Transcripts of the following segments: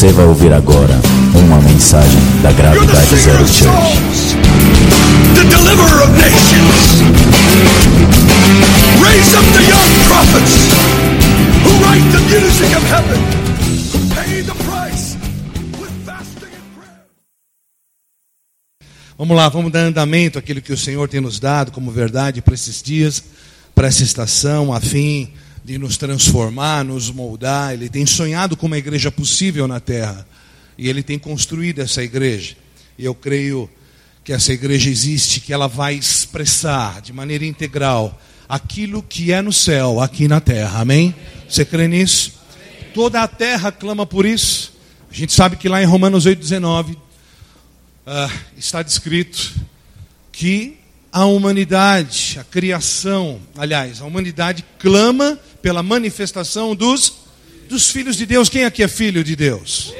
Você vai ouvir agora uma mensagem da Gravidade Zero Church. the deliverer of nations. Raise up the young prophets who write the music of heaven, who pay the price with fasting and prayer. Vamos lá, vamos dar andamento àquilo que o Senhor tem nos dado como verdade para esses dias, para essa estação, a fim de nos transformar, nos moldar. Ele tem sonhado com uma igreja possível na terra e ele tem construído essa igreja. E eu creio que essa igreja existe, que ela vai expressar de maneira integral aquilo que é no céu, aqui na terra. Amém? Você crê nisso? Toda a terra clama por isso. A gente sabe que lá em Romanos 8,19 ah, está descrito que a humanidade, a criação, aliás, a humanidade clama pela manifestação dos, dos filhos de Deus. Quem aqui é filho de Deus?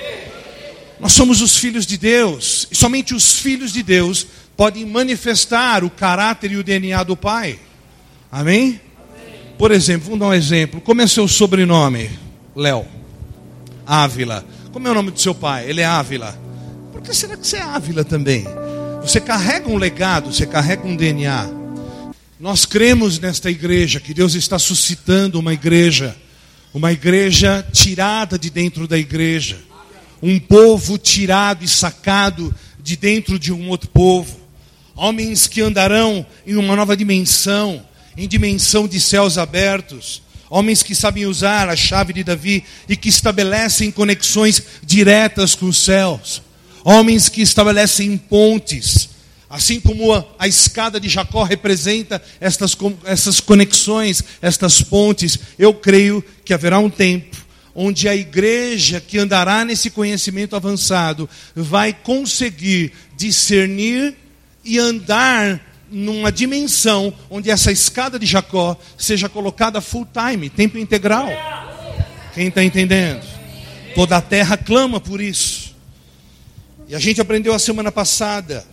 Nós somos os filhos de Deus, e somente os filhos de Deus podem manifestar o caráter e o DNA do Pai. Amém? Por exemplo, vamos dar um exemplo. Como é seu sobrenome? Léo. Ávila. Como é o nome do seu pai? Ele é Ávila. Por que será que você é Ávila também? Você carrega um legado, você carrega um DNA. Nós cremos nesta igreja que Deus está suscitando uma igreja, uma igreja tirada de dentro da igreja, um povo tirado e sacado de dentro de um outro povo, homens que andarão em uma nova dimensão, em dimensão de céus abertos, homens que sabem usar a chave de Davi e que estabelecem conexões diretas com os céus, homens que estabelecem pontes, assim como a, a escada de Jacó representa estas, essas conexões, estas pontes, eu creio que haverá um tempo onde a igreja que andará nesse conhecimento avançado vai conseguir discernir e andar numa dimensão onde essa escada de Jacó seja colocada full time, tempo integral. Quem está entendendo? Toda a terra clama por isso. E a gente aprendeu a semana passada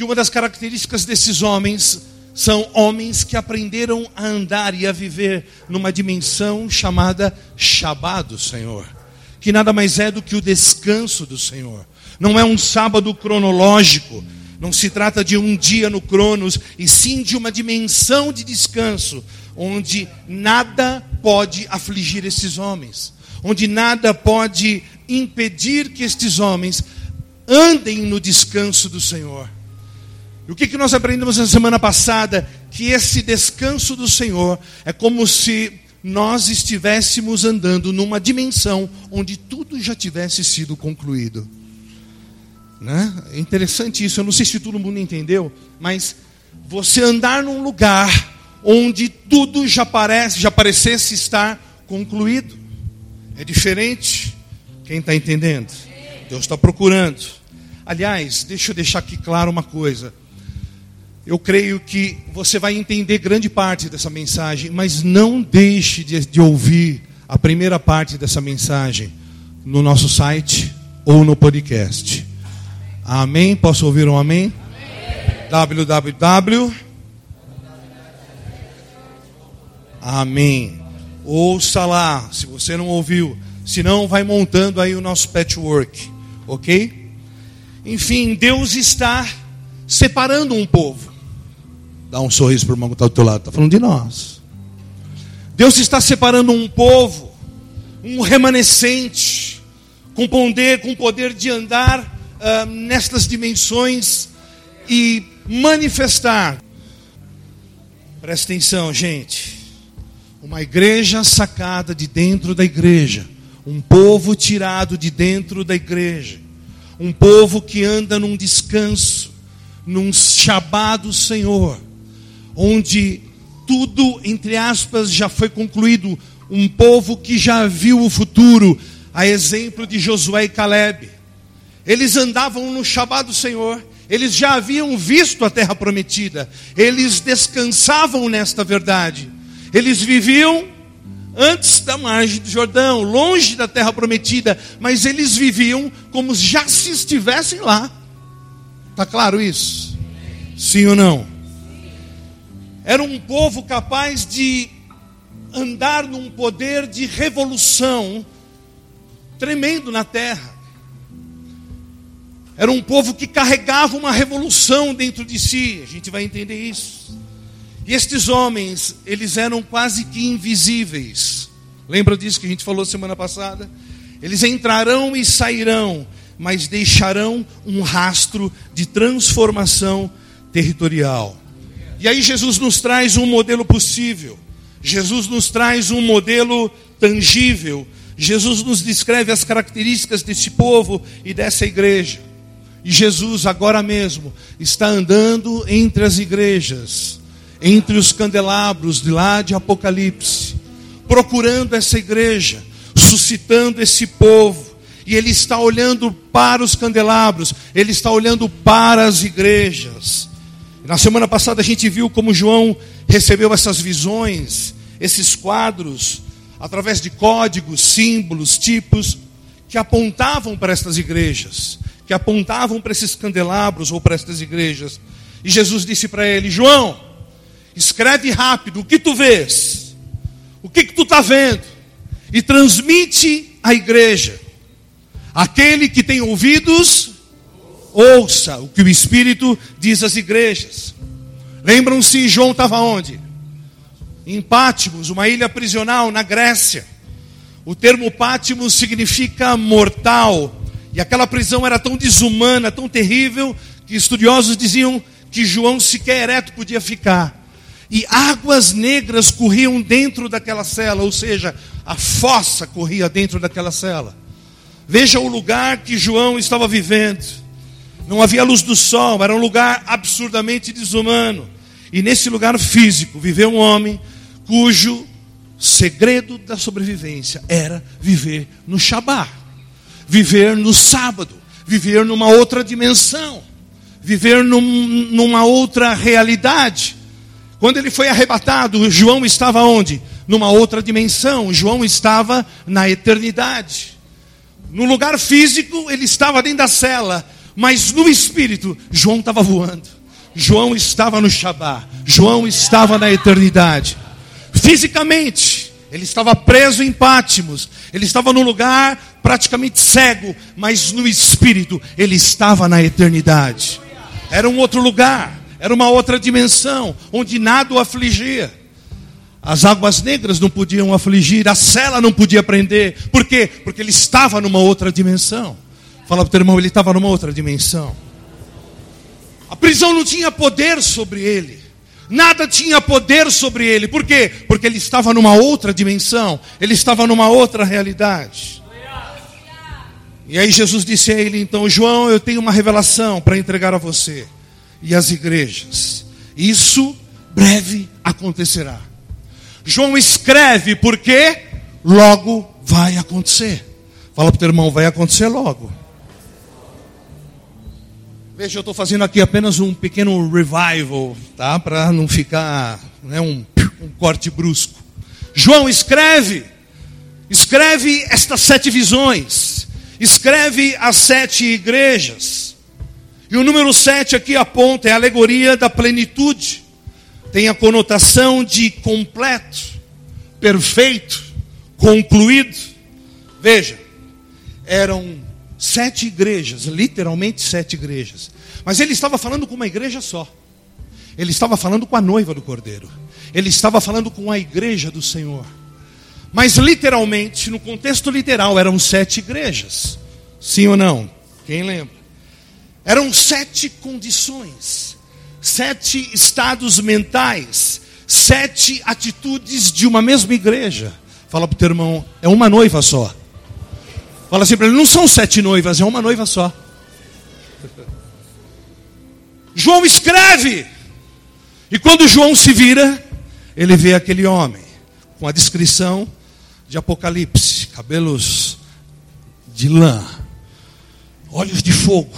que uma das características desses homens são homens que aprenderam a andar e a viver numa dimensão chamada Shabá do Senhor, que nada mais é do que o descanso do Senhor. Não é um sábado cronológico, não se trata de um dia no Cronos, e sim de uma dimensão de descanso, onde nada pode afligir esses homens, onde nada pode impedir que estes homens andem no descanso do Senhor. E o que, que nós aprendemos na semana passada? Que esse descanso do Senhor é como se nós estivéssemos andando numa dimensão onde tudo já tivesse sido concluído. Né? É interessante isso, eu não sei se todo mundo entendeu, mas você andar num lugar onde tudo já parece, já parecesse estar concluído. É diferente. Quem está entendendo? Deus está procurando. Aliás, deixa eu deixar aqui claro uma coisa. Eu creio que você vai entender grande parte dessa mensagem, mas não deixe de, de ouvir a primeira parte dessa mensagem no nosso site ou no podcast. Amém? Posso ouvir um amém? www. Amém. Ouça lá, se você não ouviu. Se não, vai montando aí o nosso patchwork. Ok? Enfim, Deus está separando um povo. Dá um sorriso para o irmão que está do teu lado. Está falando de nós. Deus está separando um povo, um remanescente, com poder, com poder de andar ah, nestas dimensões e manifestar. Presta atenção, gente. Uma igreja sacada de dentro da igreja. Um povo tirado de dentro da igreja. Um povo que anda num descanso, num Shabá do Senhor, onde tudo, entre aspas, já foi concluído. Um povo que já viu o futuro, a exemplo de Josué e Caleb. Eles andavam no Shabá do Senhor, eles já haviam visto a terra prometida, eles descansavam nesta verdade, eles viviam antes da margem do Jordão, longe da terra prometida, mas eles viviam como já se estivessem lá. Está claro isso? Sim ou não? Era um povo capaz de andar num poder de revolução tremendo na terra. Era um povo que carregava uma revolução dentro de si, a gente vai entender isso. E estes homens, eles eram quase que invisíveis. Lembra disso que a gente falou semana passada? Eles entrarão e sairão, mas deixarão um rastro de transformação territorial. E aí Jesus nos traz um modelo possível. Jesus nos traz um modelo tangível. Jesus nos descreve as características desse povo e dessa igreja. E Jesus agora mesmo está andando entre as igrejas, entre os candelabros de lá de Apocalipse, procurando essa igreja, suscitando esse povo. E ele está olhando para os candelabros, ele está olhando para as igrejas. Na semana passada a gente viu como João recebeu essas visões, esses quadros, através de códigos, símbolos, tipos, que apontavam para estas igrejas, que apontavam para esses candelabros ou para estas igrejas. E Jesus disse para ele: João, escreve rápido o que tu vês, o que, que tu está vendo, e transmite à igreja. Aquele que tem ouvidos, ouça o que o Espírito diz às igrejas. Lembram-se, João estava onde? Em Pátimos, uma ilha prisional na Grécia. O termo Pátimos significa mortal. E aquela prisão era tão desumana, tão terrível, que estudiosos diziam que João sequer ereto podia ficar. E águas negras corriam dentro daquela cela, ou seja, a fossa corria dentro daquela cela. Veja o lugar que João estava vivendo. Não havia luz do sol, era um lugar absurdamente desumano. E nesse lugar físico viveu um homem cujo segredo da sobrevivência era viver no Shabat, viver no sábado, viver numa outra dimensão, viver num, numa outra realidade. Quando ele foi arrebatado, João estava onde? Numa outra dimensão. João estava na eternidade. No lugar físico, ele estava dentro da cela, mas no espírito, João estava voando. João estava no Shabá. João estava na eternidade. Fisicamente, ele estava preso em Pátimos. Ele estava num lugar praticamente cego, mas no espírito, ele estava na eternidade. Era um outro lugar, era uma outra dimensão, onde nada o afligia. As águas negras não podiam afligir, a cela não podia prender. Por quê? Porque ele estava numa outra dimensão. Fala para o teu irmão, ele estava numa outra dimensão. A prisão não tinha poder sobre ele. Nada tinha poder sobre ele. Por quê? Porque ele estava numa outra dimensão. Ele estava numa outra realidade. E aí Jesus disse a ele: Então, João, eu tenho uma revelação para entregar a você e às igrejas. Isso breve acontecerá. João escreve porque logo vai acontecer. Fala para o teu irmão, vai acontecer logo. Veja, eu estou fazendo aqui apenas um pequeno revival, tá? Para não ficar né, um, um corte brusco. João escreve, escreve estas sete visões, escreve as sete igrejas. E o número sete aqui aponta, é a alegoria da plenitude. Tem a conotação de completo, perfeito, concluído. Veja, eram sete igrejas, literalmente sete igrejas. Mas ele estava falando com uma igreja só. Ele estava falando com a noiva do cordeiro. Ele estava falando com a igreja do Senhor. Mas literalmente, no contexto literal, eram sete igrejas. Sim ou não? Quem lembra? Eram sete condições, sete estados mentais, sete atitudes de uma mesma igreja. Fala para o teu irmão, é uma noiva só. Fala assim para ele: não são sete noivas, é uma noiva só. João escreve. E quando João se vira, ele vê aquele homem com a descrição de Apocalipse: cabelos de lã, olhos de fogo,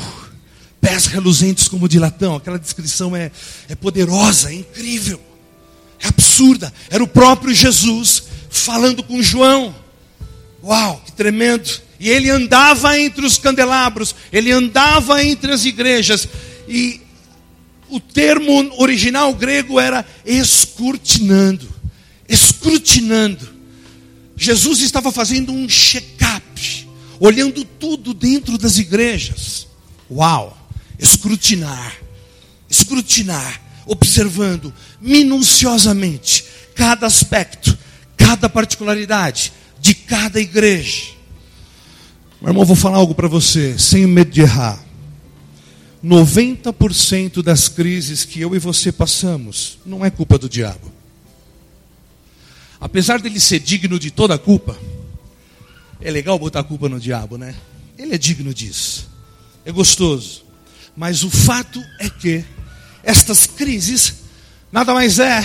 pés reluzentes como de latão. Aquela descrição é, é poderosa, é incrível, é absurda. Era o próprio Jesus falando com João. Uau, que tremendo! E ele andava entre os candelabros, ele andava entre as igrejas. E o termo original grego era escrutinando. Escrutinando. Jesus estava fazendo um check-up, olhando tudo dentro das igrejas. Uau! Escrutinar, escrutinar, observando minuciosamente cada aspecto, cada particularidade de cada igreja. Meu irmão, vou falar algo para você, sem medo de errar. 90% das crises que eu e você passamos não é culpa do diabo. Apesar dele ser digno de toda a culpa, é legal botar a culpa no diabo, né? Ele é digno disso. É gostoso. Mas o fato é que estas crises nada mais é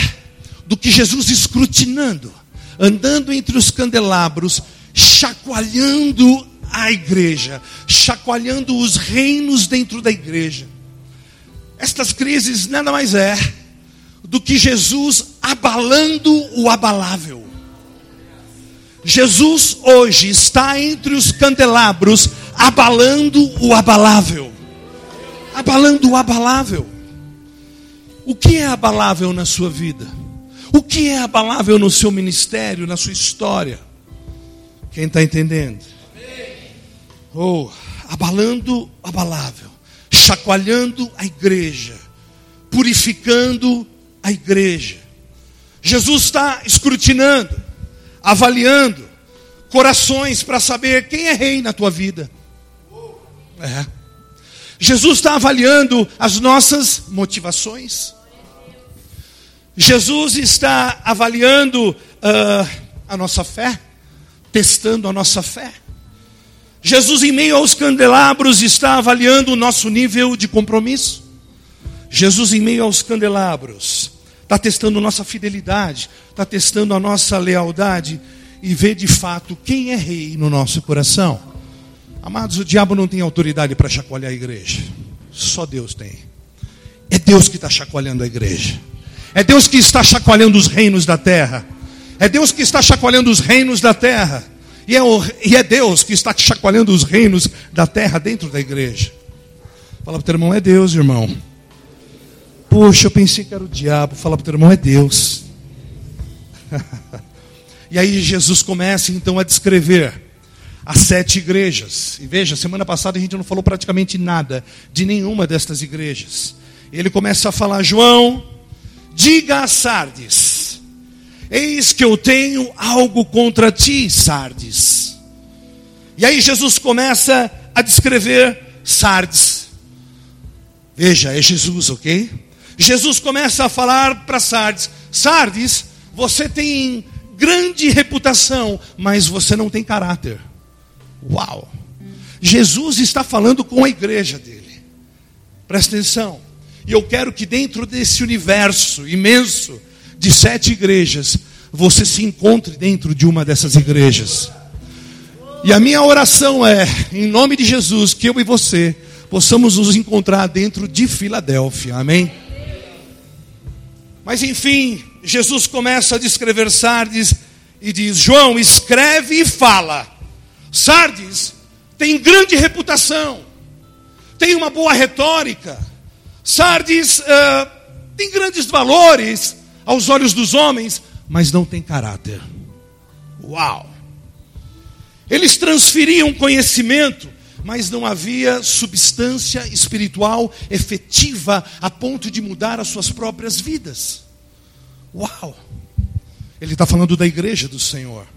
do que Jesus escrutinando, andando entre os candelabros, chacoalhando a igreja, chacoalhando os reinos dentro da igreja. Estas crises nada mais é do que Jesus abalando o abalável. Jesus hoje está entre os candelabros, abalando o abalável. Abalando o abalável. O que é abalável na sua vida? O que é abalável no seu ministério, na sua história? Quem está entendendo? Oh, abalando abalável, chacoalhando a igreja, purificando a igreja. Jesus está escrutinando, avaliando corações para saber quem é rei na tua vida. É. Jesus está avaliando as nossas motivações. Jesus está avaliando uh, a nossa fé, testando a nossa fé. Jesus, em meio aos candelabros, está avaliando o nosso nível de compromisso. Jesus, em meio aos candelabros, está testando nossa fidelidade, está testando a nossa lealdade e vê de fato quem é rei no nosso coração. Amados, o diabo não tem autoridade para chacoalhar a igreja, só Deus tem. É Deus que está chacoalhando a igreja, é Deus que está chacoalhando os reinos da terra, é Deus que está chacoalhando os reinos da terra. E é, o, e é Deus que está chacoalhando os reinos da terra dentro da igreja. Fala para o teu irmão, é Deus, irmão. Poxa, eu pensei que era o diabo. Fala para o teu irmão, é Deus. e aí Jesus começa então a descrever as sete igrejas. E veja, semana passada a gente não falou praticamente nada de nenhuma destas igrejas. Ele começa a falar, João, diga a Sardes Eis que eu tenho algo contra ti, Sardes. E aí Jesus começa a descrever Sardes. Veja, é Jesus, ok? Jesus começa a falar para Sardes: Sardes, você tem grande reputação, mas você não tem caráter. Uau! Jesus está falando com a igreja dele. Presta atenção. E eu quero que dentro desse universo imenso de sete igrejas, você se encontre dentro de uma dessas igrejas. E a minha oração é, em nome de Jesus, que eu e você possamos nos encontrar dentro de Filadélfia. Amém? Mas enfim, Jesus começa a descrever Sardes e diz: João, escreve e fala. Sardes tem grande reputação, tem uma boa retórica. Sardes uh, tem grandes valores, aos olhos dos homens, mas não tem caráter. Uau! Eles transferiam conhecimento, mas não havia substância espiritual efetiva a ponto de mudar as suas próprias vidas. Uau! Ele está falando da igreja do Senhor.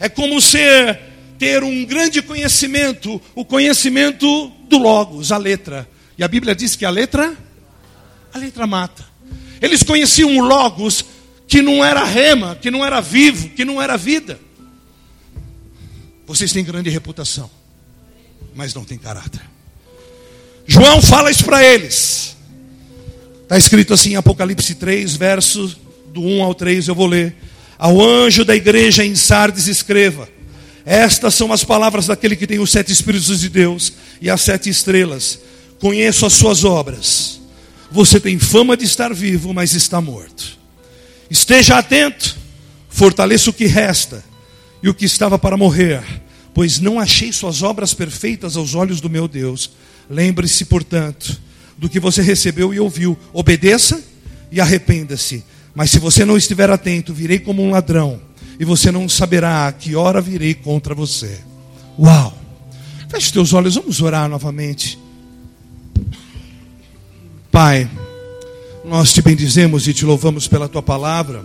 É como ser ter um grande conhecimento, o conhecimento do Logos, a letra. E a Bíblia diz que a letra, a letra mata. Eles conheciam o Logos, que não era rema, que não era vivo, que não era vida. Vocês têm grande reputação, mas não têm caráter. João fala isso para eles. Está escrito assim em Apocalipse 3, verso do 1 ao 3, eu vou ler. Ao anjo da igreja em Sardes escreva: Estas são as palavras daquele que tem os sete Espíritos de Deus e as sete estrelas. Conheço as suas obras você tem fama de estar vivo, mas está morto. Esteja atento, fortaleça o que resta e o que estava para morrer, pois não achei suas obras perfeitas aos olhos do meu Deus. Lembre-se, portanto, do que você recebeu e ouviu. Obedeça e arrependa-se. Mas se você não estiver atento, virei como um ladrão, e você não saberá a que hora virei contra você. Uau! Feche teus olhos, vamos orar novamente. Pai, nós te bendizemos e te louvamos pela tua palavra.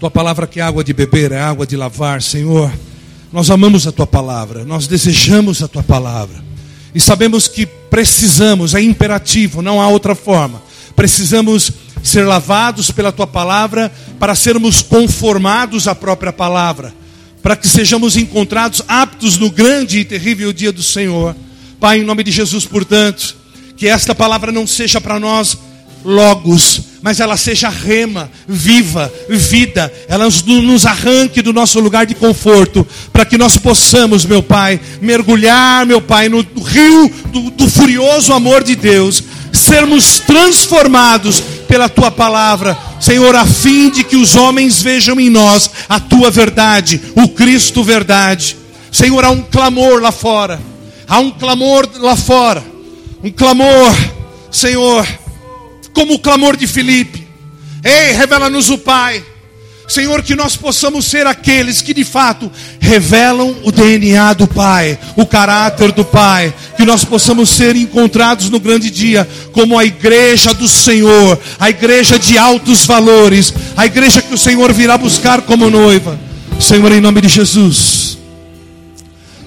Tua palavra que é água de beber, é água de lavar, Senhor. Nós amamos a tua palavra, nós desejamos a tua palavra. E sabemos que precisamos, é imperativo, não há outra forma. Precisamos ser lavados pela tua palavra para sermos conformados à própria palavra, para que sejamos encontrados aptos no grande e terrível dia do Senhor. Pai, em nome de Jesus, portanto, que esta palavra não seja para nós logos, mas ela seja rema, viva, vida, ela nos arranque do nosso lugar de conforto, para que nós possamos, meu Pai, mergulhar, meu Pai, no rio do, do furioso amor de Deus, sermos transformados pela tua palavra, Senhor, a fim de que os homens vejam em nós a tua verdade, o Cristo verdade. Senhor, há um clamor lá fora, há um clamor lá fora, um clamor, Senhor, como o clamor de Filipe. Ei, revela-nos o Pai. Senhor, que nós possamos ser aqueles que de fato revelam o DNA do Pai, o caráter do Pai, que nós possamos ser encontrados no grande dia como a igreja do Senhor, a igreja de altos valores, a igreja que o Senhor virá buscar como noiva. Senhor, em nome de Jesus,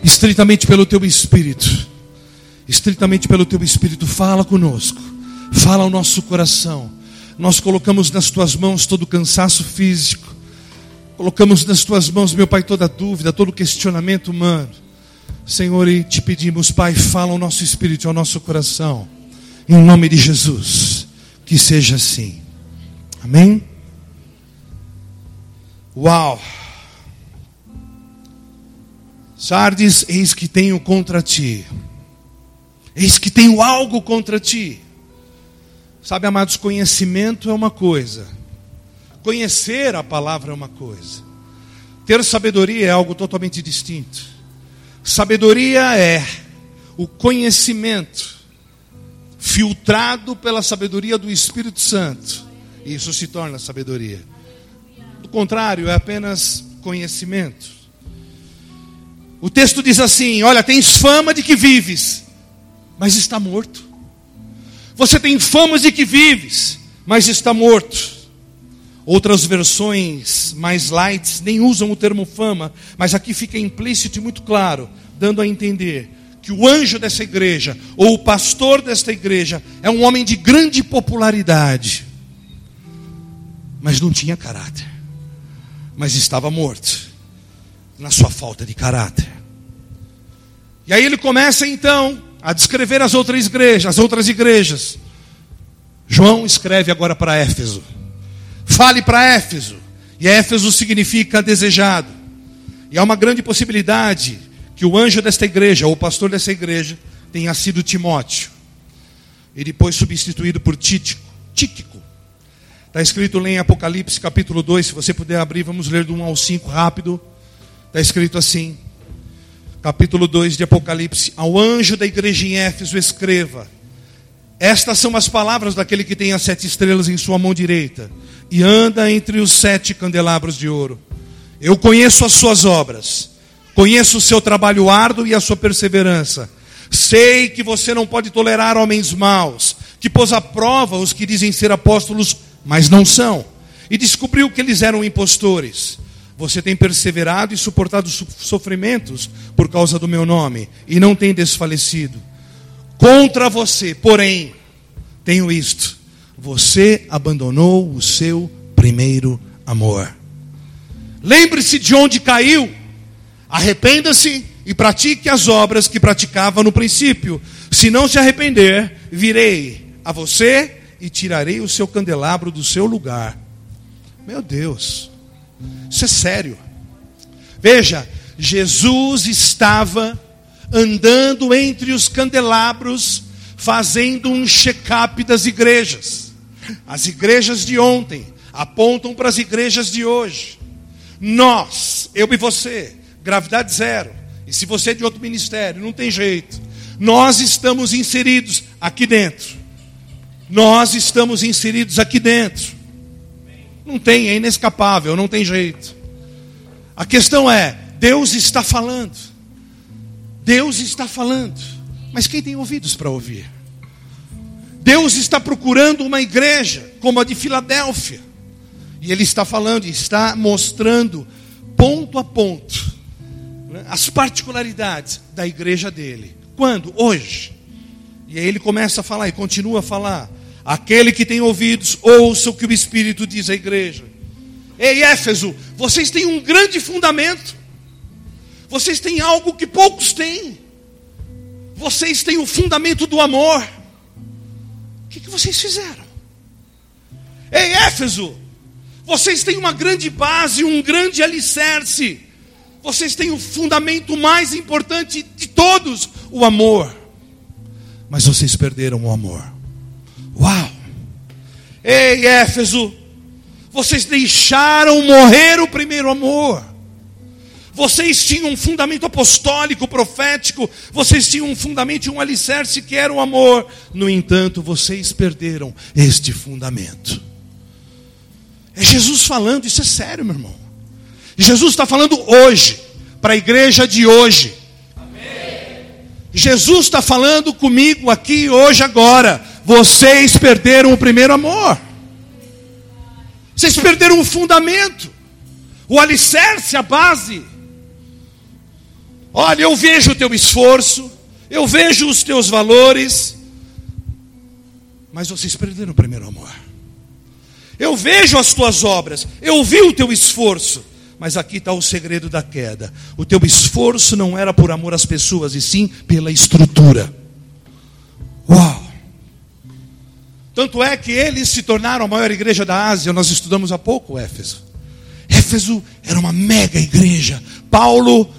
estritamente pelo teu Espírito, estritamente pelo teu Espírito, fala conosco, fala ao nosso coração nós colocamos nas tuas mãos todo o cansaço físico, colocamos nas tuas mãos, meu Pai, toda dúvida, todo questionamento humano. Senhor, e te pedimos, Pai, fala ao nosso espírito, ao nosso coração, em nome de Jesus, que seja assim. Amém? Uau! Sardes, eis que tenho contra ti, eis que tenho algo contra ti Sabe, amados, conhecimento é uma coisa, conhecer a palavra é uma coisa, ter sabedoria é algo totalmente distinto. Sabedoria é o conhecimento filtrado pela sabedoria do Espírito Santo, isso se torna sabedoria. Do contrário, é apenas conhecimento. O texto diz assim: Olha, tens fama de que vives, mas está morto. Você tem fama de que vives, mas está morto. Outras versões mais light nem usam o termo fama, mas aqui fica implícito e muito claro, dando a entender que o anjo dessa igreja, ou o pastor desta igreja, é um homem de grande popularidade, mas não tinha caráter, mas estava morto, na sua falta de caráter. E aí ele começa então a descrever as outras igrejas, as outras igrejas. João escreve agora para Éfeso. Fale para Éfeso. E Éfeso significa desejado. E há uma grande possibilidade que o anjo desta igreja, ou o pastor dessa igreja, tenha sido Timóteo. E depois substituído por Títico. Tíquico. Está escrito lá em Apocalipse capítulo 2. Se você puder abrir, vamos ler do 1 ao 5 rápido. Está escrito assim capítulo 2 de Apocalipse, ao anjo da igreja em Éfeso, escreva: Estas são as palavras daquele que tem as sete estrelas em sua mão direita e anda entre os sete candelabros de ouro. Eu conheço as suas obras, conheço o seu trabalho árduo e a sua perseverança. Sei que você não pode tolerar homens maus, que pôs à prova os que dizem ser apóstolos, mas não são, e descobriu que eles eram impostores. Você tem perseverado e suportado sofrimentos por causa do meu nome e não tem desfalecido. Contra você, porém, tenho isto: você abandonou o seu primeiro amor. Lembre-se de onde caiu, arrependa-se e pratique as obras que praticava no princípio. Se não se arrepender, virei a você e tirarei o seu candelabro do seu lugar. Meu Deus. Isso é sério. Veja, Jesus estava andando entre os candelabros, fazendo um check-up das igrejas. As igrejas de ontem apontam para as igrejas de hoje. Nós, eu e você, gravidade zero. E se você é de outro ministério, não tem jeito. Nós estamos inseridos aqui dentro. Nós estamos inseridos aqui dentro. Não tem, é inescapável, não tem jeito. A questão é: Deus está falando. Deus está falando, mas quem tem ouvidos para ouvir? Deus está procurando uma igreja como a de Filadélfia, e Ele está falando, está mostrando ponto a ponto né, as particularidades da igreja dele. Quando? Hoje. E aí ele começa a falar e continua a falar. Aquele que tem ouvidos, ouça o que o Espírito diz à igreja. Ei, Éfeso, vocês têm um grande fundamento. Vocês têm algo que poucos têm. Vocês têm o fundamento do amor. O que, que vocês fizeram? Ei, Éfeso, vocês têm uma grande base, um grande alicerce. Vocês têm o fundamento mais importante de todos, o amor. Mas vocês perderam o amor. Uau! Ei, Éfeso, vocês deixaram morrer o primeiro amor. Vocês tinham um fundamento apostólico, profético, vocês tinham um fundamento e um alicerce que era o amor. No entanto, vocês perderam este fundamento. É Jesus falando, isso é sério, meu irmão. Jesus está falando hoje, para a igreja de hoje. Jesus está falando comigo aqui hoje, agora. Vocês perderam o primeiro amor. Vocês perderam o fundamento, o alicerce, a base. Olha, eu vejo o teu esforço, eu vejo os teus valores, mas vocês perderam o primeiro amor. Eu vejo as tuas obras, eu vi o teu esforço, mas aqui está o segredo da queda. O teu esforço não era por amor às pessoas, e sim pela estrutura. Uau! Tanto é que eles se tornaram a maior igreja da Ásia. Nós estudamos há pouco Éfeso. Éfeso era uma mega igreja. Paulo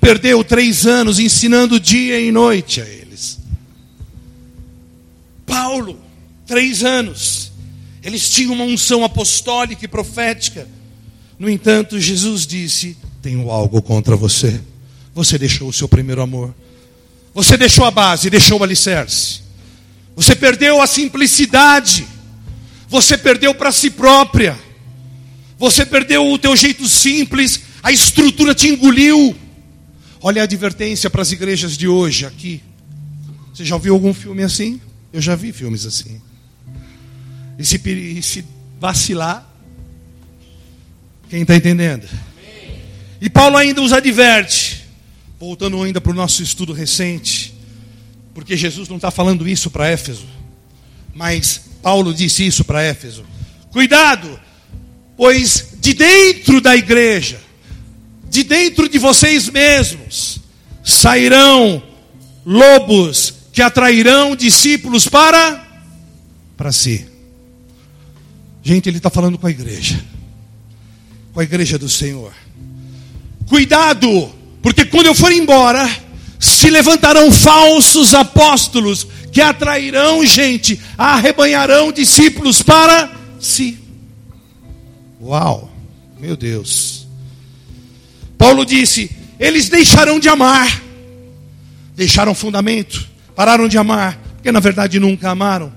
perdeu três anos ensinando dia e noite a eles. Paulo, três anos. Eles tinham uma unção apostólica e profética. No entanto, Jesus disse: Tenho algo contra você. Você deixou o seu primeiro amor. Você deixou a base, deixou o alicerce. Você perdeu a simplicidade. Você perdeu para si própria. Você perdeu o teu jeito simples. A estrutura te engoliu. Olha a advertência para as igrejas de hoje aqui. Você já viu algum filme assim? Eu já vi filmes assim. E se, e se vacilar, quem está entendendo? E Paulo ainda os adverte, voltando ainda para o nosso estudo recente, porque Jesus não está falando isso para Éfeso, mas Paulo disse isso para Éfeso: cuidado, pois de dentro da igreja, de dentro de vocês mesmos, sairão lobos que atrairão discípulos para para si. Gente, ele está falando com a igreja com a igreja do Senhor. Cuidado, porque quando eu for embora, se levantarão falsos apóstolos que atrairão gente, arrebanharão discípulos para si. Uau, meu Deus. Paulo disse: eles deixarão de amar, deixaram fundamento, pararam de amar, porque na verdade nunca amaram.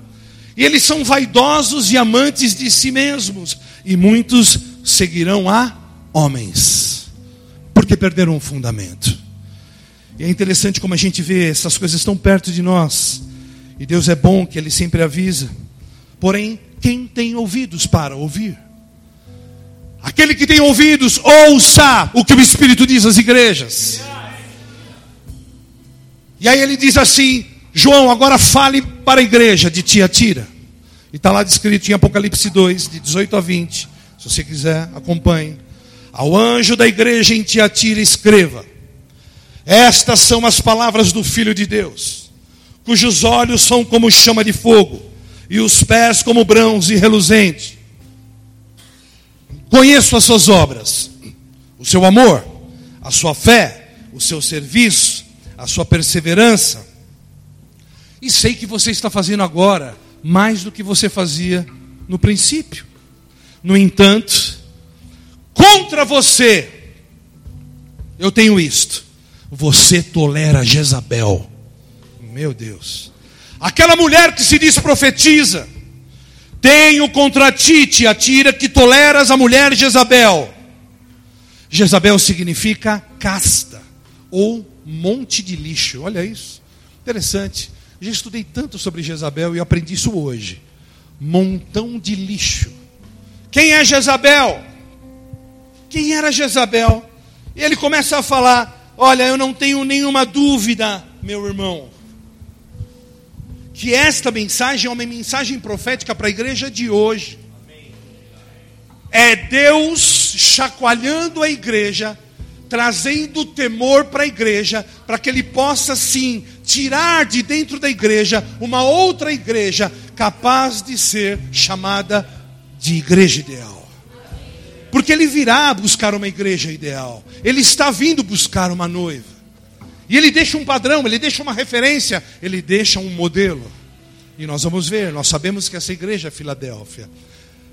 E eles são vaidosos e amantes de si mesmos, e muitos seguirão a homens, porque perderam o fundamento. E é interessante como a gente vê essas coisas tão perto de nós. E Deus é bom que Ele sempre avisa. Porém, quem tem ouvidos para ouvir? Aquele que tem ouvidos, ouça o que o Espírito diz às igrejas. E aí ele diz assim: João, agora fale para a igreja de Tiatira. E está lá descrito em Apocalipse 2, de 18 a 20. Se você quiser, acompanhe. Ao anjo da igreja em Tiatira, escreva: Estas são as palavras do Filho de Deus, cujos olhos são como chama de fogo, e os pés como bronze reluzente. Conheço as suas obras, o seu amor, a sua fé, o seu serviço, a sua perseverança. E sei que você está fazendo agora mais do que você fazia no princípio. No entanto, contra você, eu tenho isto: você tolera Jezabel. Meu Deus, aquela mulher que se diz profetiza, tenho contra ti, te atira, que toleras a mulher Jezabel. Jezabel significa casta ou monte de lixo. Olha isso. Interessante. Já estudei tanto sobre Jezabel e aprendi isso hoje. Montão de lixo. Quem é Jezabel? Quem era Jezabel? Ele começa a falar: Olha, eu não tenho nenhuma dúvida, meu irmão, que esta mensagem é uma mensagem profética para a igreja de hoje. É Deus chacoalhando a igreja trazendo temor para a igreja, para que ele possa sim tirar de dentro da igreja uma outra igreja capaz de ser chamada de igreja ideal. Porque ele virá buscar uma igreja ideal, ele está vindo buscar uma noiva. E ele deixa um padrão, ele deixa uma referência, ele deixa um modelo. E nós vamos ver, nós sabemos que essa igreja é Filadélfia.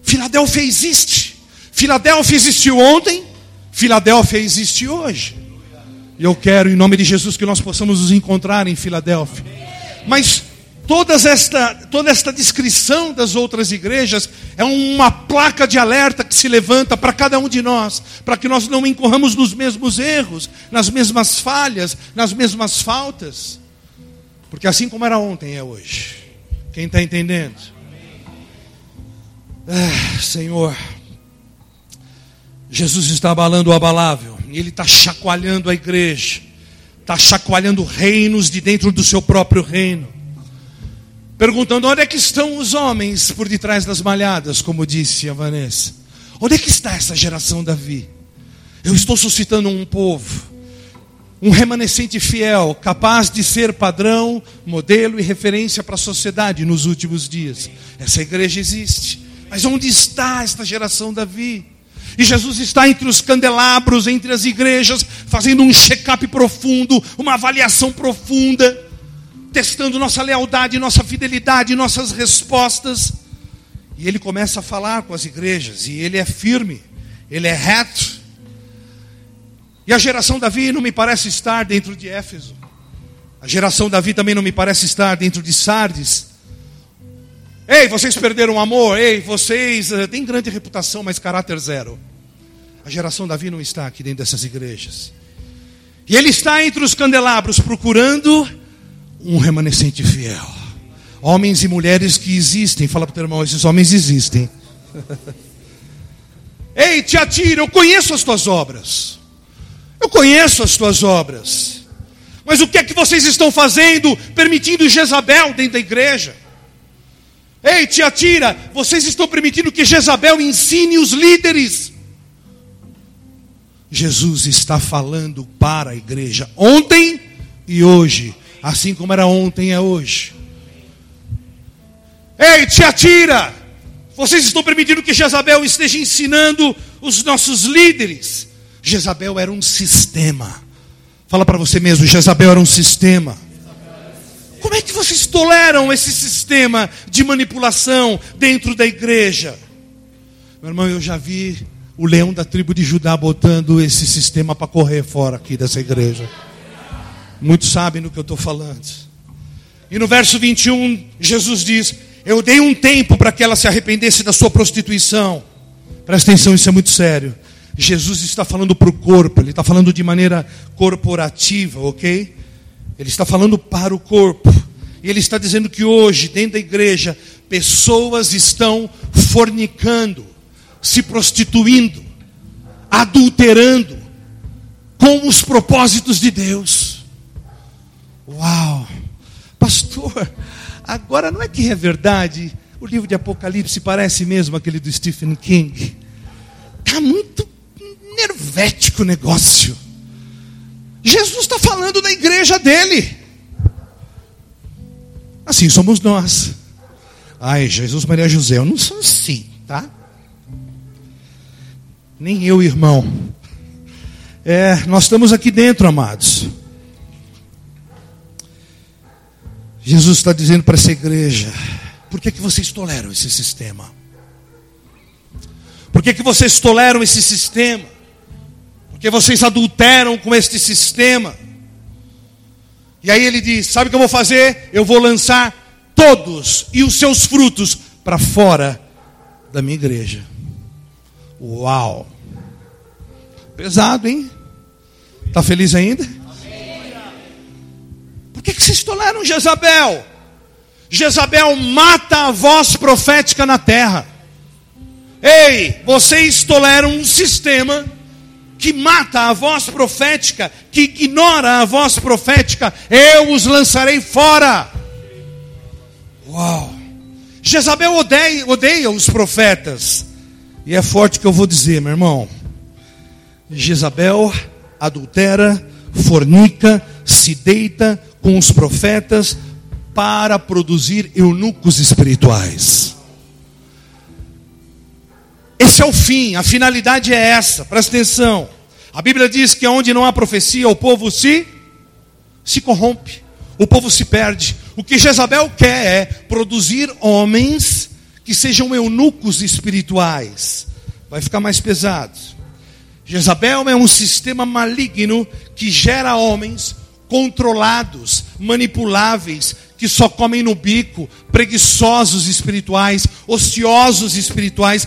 Filadélfia existe. Filadélfia existiu ontem, Filadélfia existe hoje. E eu quero, em nome de Jesus, que nós possamos nos encontrar em Filadélfia. Mas todas esta, toda esta descrição das outras igrejas é uma placa de alerta que se levanta para cada um de nós, para que nós não incorramos nos mesmos erros, nas mesmas falhas, nas mesmas faltas. Porque assim como era ontem, é hoje. Quem está entendendo? Ah, Senhor. Jesus está abalando o abalável, ele está chacoalhando a igreja, está chacoalhando reinos de dentro do seu próprio reino, perguntando onde é que estão os homens por detrás das malhadas, como disse a Vanessa. Onde é que está essa geração Davi? Eu estou suscitando um povo, um remanescente fiel, capaz de ser padrão, modelo e referência para a sociedade nos últimos dias. Essa igreja existe. Mas onde está esta geração Davi? E Jesus está entre os candelabros, entre as igrejas, fazendo um check-up profundo, uma avaliação profunda, testando nossa lealdade, nossa fidelidade, nossas respostas. E ele começa a falar com as igrejas, e ele é firme, ele é reto. E a geração Davi não me parece estar dentro de Éfeso. A geração Davi também não me parece estar dentro de Sardes. Ei, vocês perderam o amor. Ei, vocês uh, têm grande reputação, mas caráter zero. A geração Davi não está aqui dentro dessas igrejas. E ele está entre os candelabros procurando um remanescente fiel. Homens e mulheres que existem. Fala para o teu irmão, esses homens existem. Ei, Tiatira, eu conheço as tuas obras. Eu conheço as tuas obras. Mas o que é que vocês estão fazendo, permitindo Jezabel dentro da igreja? Ei, Tiatira, vocês estão permitindo que Jezabel ensine os líderes. Jesus está falando para a igreja ontem e hoje, assim como era ontem é hoje. Ei, Tiatira, vocês estão permitindo que Jezabel esteja ensinando os nossos líderes. Jezabel era um sistema. Fala para você mesmo, Jezabel era um sistema. Como é que vocês toleram esse sistema de manipulação dentro da igreja? Meu irmão, eu já vi o leão da tribo de Judá botando esse sistema para correr fora aqui dessa igreja. Muitos sabem do que eu estou falando. E no verso 21, Jesus diz: Eu dei um tempo para que ela se arrependesse da sua prostituição. Presta atenção, isso é muito sério. Jesus está falando para o corpo, ele está falando de maneira corporativa, ok? Ele está falando para o corpo. E ele está dizendo que hoje, dentro da igreja, pessoas estão fornicando, se prostituindo, adulterando com os propósitos de Deus. Uau! Pastor, agora não é que é verdade? O livro de Apocalipse parece mesmo aquele do Stephen King. Está muito nervético o negócio. Jesus está falando da igreja dele. Assim somos nós. Ai, Jesus, Maria José, eu não sou assim, tá? Nem eu, irmão. É, nós estamos aqui dentro, amados. Jesus está dizendo para essa igreja: por que, que vocês toleram esse sistema? Por que, que vocês toleram esse sistema? porque vocês adulteram com este sistema. E aí ele diz: Sabe o que eu vou fazer? Eu vou lançar todos e os seus frutos para fora da minha igreja. Uau! Pesado, hein? Tá feliz ainda? Que vocês toleram Jezabel? Jezabel mata a voz profética na terra. Ei, vocês toleram um sistema que mata a voz profética, que ignora a voz profética, eu os lançarei fora. Uau! Jezabel odeia, odeia os profetas. E é forte que eu vou dizer, meu irmão. Jezabel adultera, fornica, se deita com os profetas para produzir eunucos espirituais. Esse é o fim, a finalidade é essa, presta atenção. A Bíblia diz que onde não há profecia, o povo se, se corrompe, o povo se perde. O que Jezabel quer é produzir homens que sejam eunucos espirituais. Vai ficar mais pesado. Jezabel é um sistema maligno que gera homens controlados, manipuláveis, que só comem no bico, preguiçosos espirituais, ociosos espirituais,